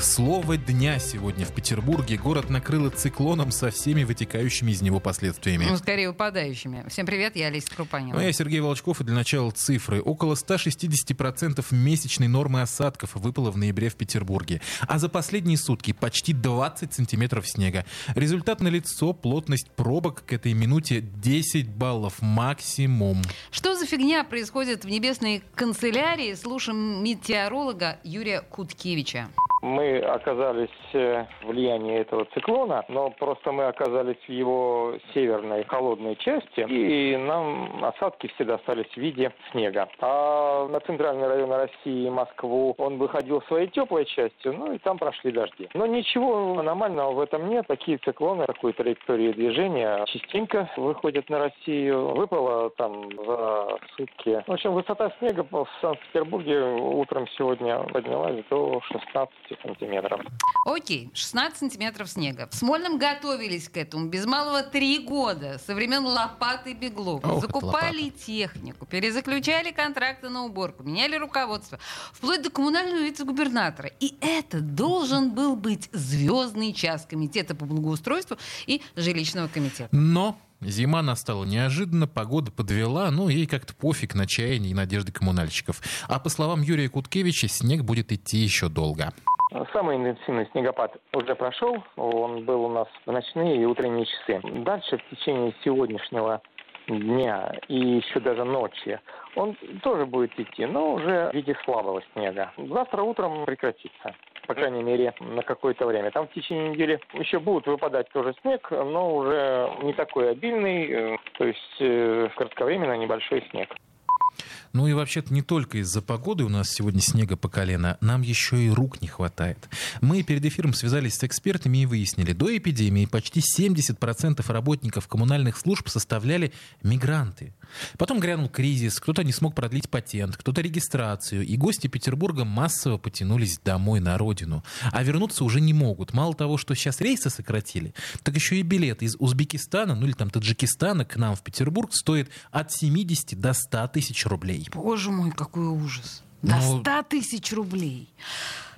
Слово дня сегодня в Петербурге. Город накрыло циклоном со всеми вытекающими из него последствиями. Ну, скорее упадающими. Всем привет, я Олеся Крупанина. Ну, я Сергей Волчков, и для начала цифры. Около 160% месячной нормы осадков выпало в ноябре в Петербурге. А за последние сутки почти 20 сантиметров снега. Результат налицо, плотность пробок к этой минуте 10 баллов максимум. Что за фигня происходит в небесной канцелярии? Слушаем метеоролога Юрия Куткевича. Мы оказались э, в влиянии этого циклона, но просто мы оказались в его северной холодной части, и нам осадки все достались в виде снега. А на центральный район России Москву он выходил своей теплой частью, ну и там прошли дожди. Но ничего аномального в этом нет. Такие циклоны, такой траектории движения частенько выходят на Россию. Выпало там за сутки. В общем, высота снега в Санкт-Петербурге утром сегодня поднялась до 16 сантиметров. Окей, 16 сантиметров снега. В Смольном готовились к этому без малого три года, со времен лопаты беглов. Ох, Закупали лопата. технику, перезаключали контракты на уборку, меняли руководство, вплоть до коммунального вице-губернатора. И это должен был быть звездный час комитета по благоустройству и жилищного комитета. Но Зима настала неожиданно, погода подвела, ну ей как-то пофиг на чаяние и надежды коммунальщиков. А по словам Юрия Куткевича, снег будет идти еще долго. Самый интенсивный снегопад уже прошел. Он был у нас в ночные и утренние часы. Дальше в течение сегодняшнего дня и еще даже ночи он тоже будет идти, но уже в виде слабого снега. Завтра утром прекратится по крайней мере, на какое-то время. Там в течение недели еще будут выпадать тоже снег, но уже не такой обильный, э, то есть э, кратковременно небольшой снег. Ну и вообще-то не только из-за погоды у нас сегодня снега по колено, нам еще и рук не хватает. Мы перед эфиром связались с экспертами и выяснили, до эпидемии почти 70% работников коммунальных служб составляли мигранты. Потом грянул кризис, кто-то не смог продлить патент, кто-то регистрацию, и гости Петербурга массово потянулись домой на родину. А вернуться уже не могут. Мало того, что сейчас рейсы сократили, так еще и билет из Узбекистана, ну или там Таджикистана к нам в Петербург стоит от 70 до 100 тысяч рублей. Боже мой, какой ужас. До Ну- 100 тысяч рублей.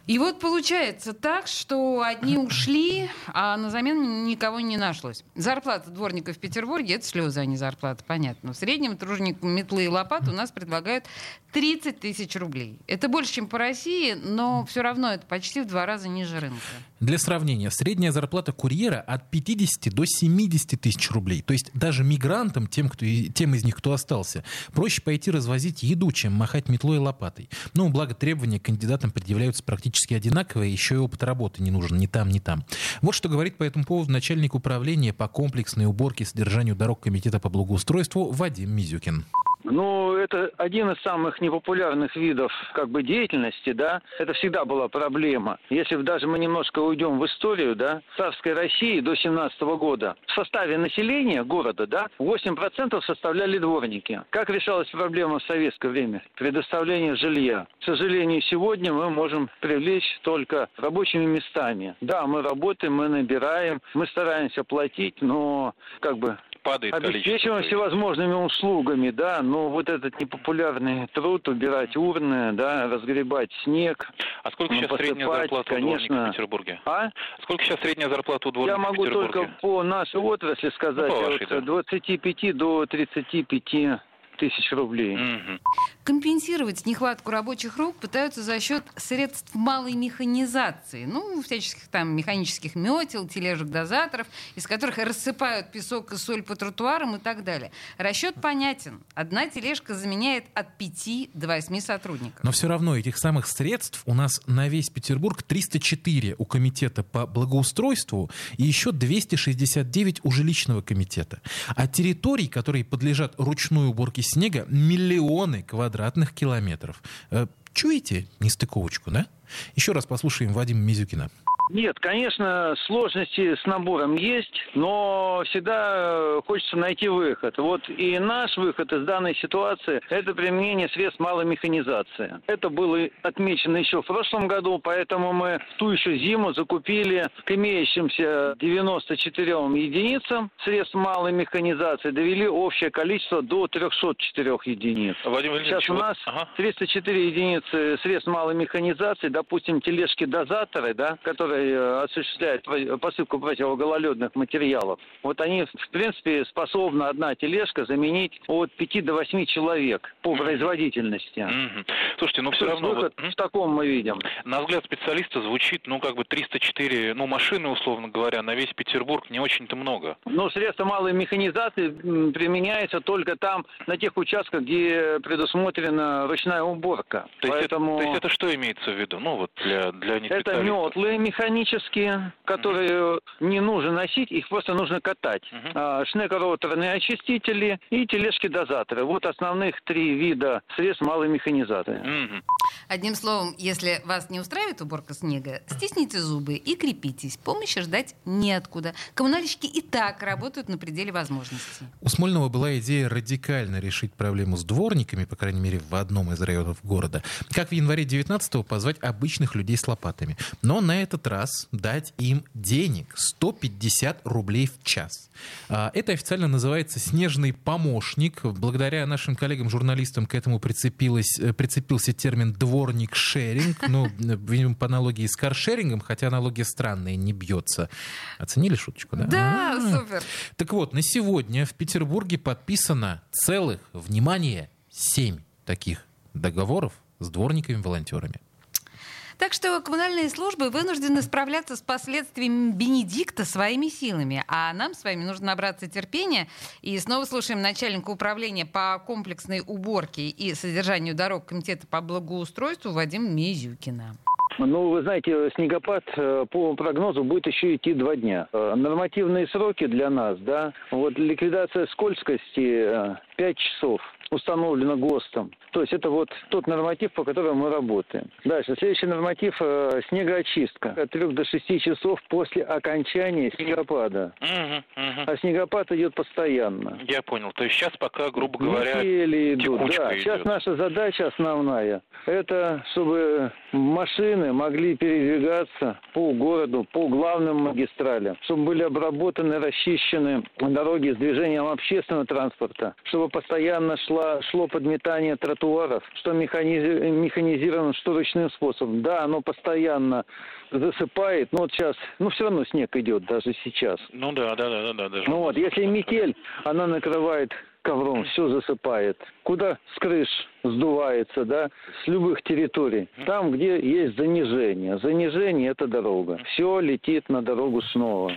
И вот получается так, что одни ушли, а на замену никого не нашлось. Зарплата дворника в Петербурге — это слезы, а не зарплата, понятно. В среднем труженику метлы и лопат у нас предлагают 30 тысяч рублей. Это больше, чем по России, но все равно это почти в два раза ниже рынка. Для сравнения, средняя зарплата курьера от 50 до 70 тысяч рублей. То есть даже мигрантам, тем, кто, тем из них, кто остался, проще пойти развозить еду, чем махать метлой и лопатой. Ну, благо требования к кандидатам предъявляются практически одинаковые, еще и опыт работы не нужен ни там, ни там. Вот что говорит по этому поводу начальник управления по комплексной уборке и содержанию дорог Комитета по благоустройству Вадим Мизюкин. Ну, это один из самых непопулярных видов как бы деятельности, да. Это всегда была проблема. Если даже мы немножко уйдем в историю, да, царской России до 17 года в составе населения города, да, 8% составляли дворники. Как решалась проблема в советское время? Предоставление жилья. К сожалению, сегодня мы можем привлечь только рабочими местами. Да, мы работаем, мы набираем, мы стараемся платить, но как бы падает Обеспечиваем количество. всевозможными услугами, да, но вот этот непопулярный труд, убирать урны, да, разгребать снег. А сколько ну, сейчас средняя посыпать, зарплата у дворника конечно. в Петербурге? А? Сколько сейчас средняя зарплата у дворника Я могу только по нашей отрасли сказать, Ну, по вашей, вот да. от 25 до 35 тысяч рублей. Мгм. Компенсировать нехватку рабочих рук пытаются за счет средств малой механизации. Ну, всяческих там механических метел, тележек, дозаторов, из которых рассыпают песок и соль по тротуарам и так далее. Расчет понятен. Одна тележка заменяет от 5 до 8 сотрудников. Но все равно этих самых средств у нас на весь Петербург 304 у комитета по благоустройству и еще 269 у жилищного комитета. А территорий, которые подлежат ручной уборке снега, миллионы квадратных километров. Э, Чуете нестыковочку, да? Еще раз послушаем Вадима Мизюкина. Нет, конечно, сложности с набором есть, но всегда э, хочется найти выход. Вот и наш выход из данной ситуации – это применение средств малой механизации. Это было отмечено еще в прошлом году, поэтому мы ту еще зиму закупили к имеющимся 94 единицам средств малой механизации, довели общее количество до 304 единиц. Владимир Сейчас у нас ага. 304 единицы средств малой механизации, допустим, тележки-дозаторы, да, которые э, осуществляют про- посыпку противогололедных материалов. Вот они, в принципе, способны одна тележка заменить от 5 до 8 человек по производительности. Мгм. Слушайте, ну То все есть равно, выход вот, в таком мы видим. на взгляд специалиста звучит, ну, как бы 304, ну, машины, условно говоря, на весь Петербург не очень-то много. Но средства малой механизации применяются только там, на тех участках, где предусмотрена ручная уборка. То есть, Поэтому... это, то есть это что имеется в виду? Ну, вот для, для Это метлы механические, которые не нужно носить, их просто нужно катать. А, Шнекороторные очистители и тележки-дозаторы. Вот основных три вида средств малой механизации. Мгм. Одним словом, если вас не устраивает уборка снега, стисните зубы и крепитесь. Помощи ждать неоткуда. Коммунальщики и так работают на пределе возможностей. У Смольного была идея радикально решить проблему с дворниками, по крайней мере, в одном из районов города. Как в январе 19-го позвать обычных людей с лопатами. Но на этот раз дать им денег 150 рублей в час. А, Это официально называется «снежный помощник». Благодаря нашим коллегам-журналистам к этому прицепилось, э, прицепился термин «дворник-шеринг». Ну, э, видимо, по аналогии с каршерингом, хотя аналогия странная, не бьется. Оценили шуточку, да? Да, А. супер. Так вот, на сегодня в Петербурге подписано целых, внимание, семь таких договоров с дворниками-волонтерами. Так что коммунальные службы вынуждены справляться с последствиями Бенедикта своими силами. А нам с вами нужно набраться терпения. И снова слушаем начальника управления по комплексной уборке и содержанию дорог Комитета по благоустройству Вадима Мизюкина. Ну, вы знаете, снегопад э, по прогнозу будет еще идти два дня. Э, Нормативные сроки для нас, да, вот ликвидация скользкости 5 часов установлено ГОСТом. То есть это вот тот норматив, по которому мы работаем. Дальше. Следующий норматив э, снегоочистка. От 3 до 6 часов после окончания снегопада. Мгм, мгм. А снегопад идет постоянно. Я понял. То есть сейчас пока, грубо говоря, Метели идут. текучка Да, сейчас идет. наша задача основная – это чтобы машины могли передвигаться по городу, по главным магистралям, чтобы были обработаны, расчищены дороги с движением общественного транспорта, чтобы постоянно шла, шло подметание тротуаров, что механизи- механизировано, что ручным способом. Да, оно постоянно засыпает, но вот сейчас, ну все равно снег идет даже сейчас. ну да, да, да, да, да, даже. Ну вот, если метель, она накрывает ковром, все засыпает. Куда с крыш сдувается, да, с любых территорий. Там, где есть занижение. Занижение – это дорога. Все летит на дорогу снова.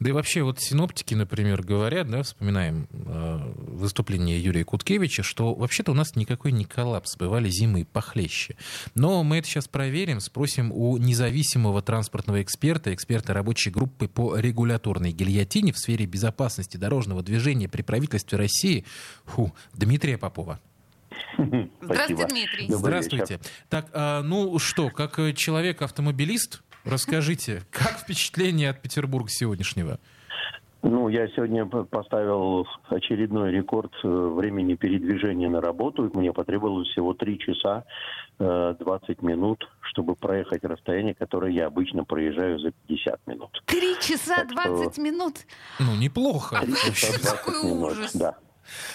Да и вообще, вот синоптики, например, говорят, да, вспоминаем э, выступление Юрия Куткевича, что вообще-то у нас никакой не коллапс, бывали зимы похлеще. Но мы это сейчас проверим, спросим у независимого транспортного эксперта, эксперта рабочей группы по регуляторной гильотине в сфере безопасности дорожного движения при правительстве России, фу, Дмитрия Попова. Здравствуйте, Дмитрий. Добрый Здравствуйте. Так, а, ну что, как человек-автомобилист, расскажите, как впечатление от Петербурга сегодняшнего? Ну, я сегодня поставил очередной рекорд э, времени передвижения на работу. Мне потребовалось всего 3 часа э, 20 минут, чтобы проехать расстояние, которое я обычно проезжаю за 50 минут. Три часа Так что- 20 минут. Ну, неплохо. 3 часа 20 Какой минут, да.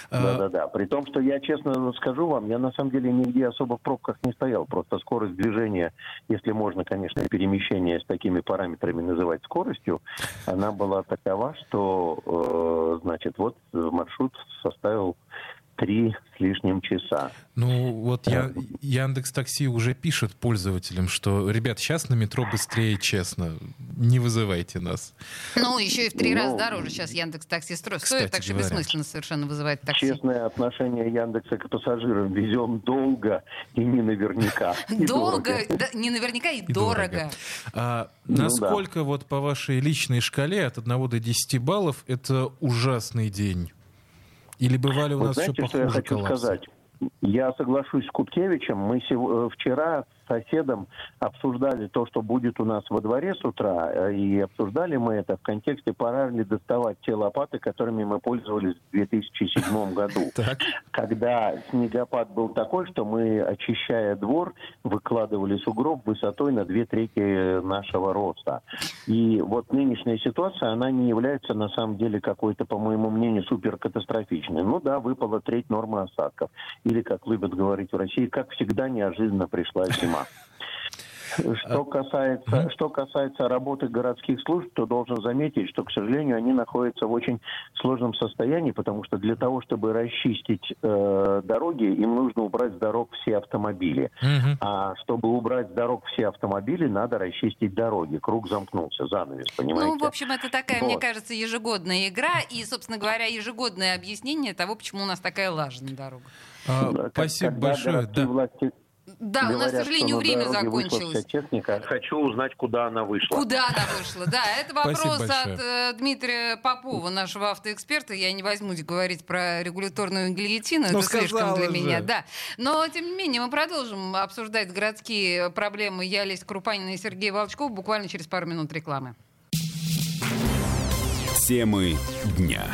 А, Да-да-да. При том, что я честно скажу вам, я на самом деле нигде особо в пробках не стоял. Просто скорость движения, если можно, конечно, перемещение с такими параметрами называть скоростью, она была такова, что, э, значит, вот э, маршрут составил три с лишним часа. Ну, вот я, Яндекс Такси уже пишет пользователям, что, ребят, сейчас на метро быстрее, честно, не вызывайте нас. Ну, еще и в три Ну, раза дороже сейчас Яндекс Такси строит. кстати Стоит, так что говоря. бессмысленно совершенно вызывать такси. Честное отношение Яндекса к пассажирам. Везем долго и не наверняка. Долго, не наверняка и, И дорого. А Ну насколько вот по вашей личной шкале от 1 до 10 баллов это ужасный день? Или бывали у нас знаете, все что я хочу сказать? Я соглашусь с Куткевичем. Мы сего- э, соседом обсуждали то, что будет у нас во дворе с утра, э, и обсуждали мы это в контексте, пора ли доставать те лопаты, которыми мы пользовались в 2007 году. Когда снегопад был такой, что мы, очищая двор, выкладывали сугроб высотой на две трети нашего роста. И вот нынешняя ситуация, она не является на самом деле какой-то, по моему мнению, суперкатастрофичной. Ну да, выпала треть нормы осадков. Или, как любят говорить в России, как всегда неожиданно пришла зима. Что касается, что касается работы городских служб, то должен заметить, что, к сожалению, они находятся в очень сложном состоянии, потому что для того, чтобы расчистить э, дороги, им нужно убрать с дорог все автомобили. А чтобы убрать с дорог все автомобили, надо расчистить дороги. Круг замкнулся, занавес, понимаете? Ну, в общем, это такая, вот. мне кажется, ежегодная игра и, собственно говоря, ежегодное объяснение того, почему у нас такая лажа на дорогах. А, спасибо большое. Да. Власти да, Говорят, у нас, к сожалению, время закончилось. техника. Хочу узнать, куда она вышла. Куда она вышла, да. Это вопрос от э, Дмитрия Попова, нашего автоэксперта. Я не возьму говорить про регуляторную гильотину, ну, это слишком для же. меня. Да. Но, тем не менее, мы продолжим обсуждать городские проблемы. Я, Леся Крупанина и Сергей Волчков буквально через пару минут рекламы. Темы дня.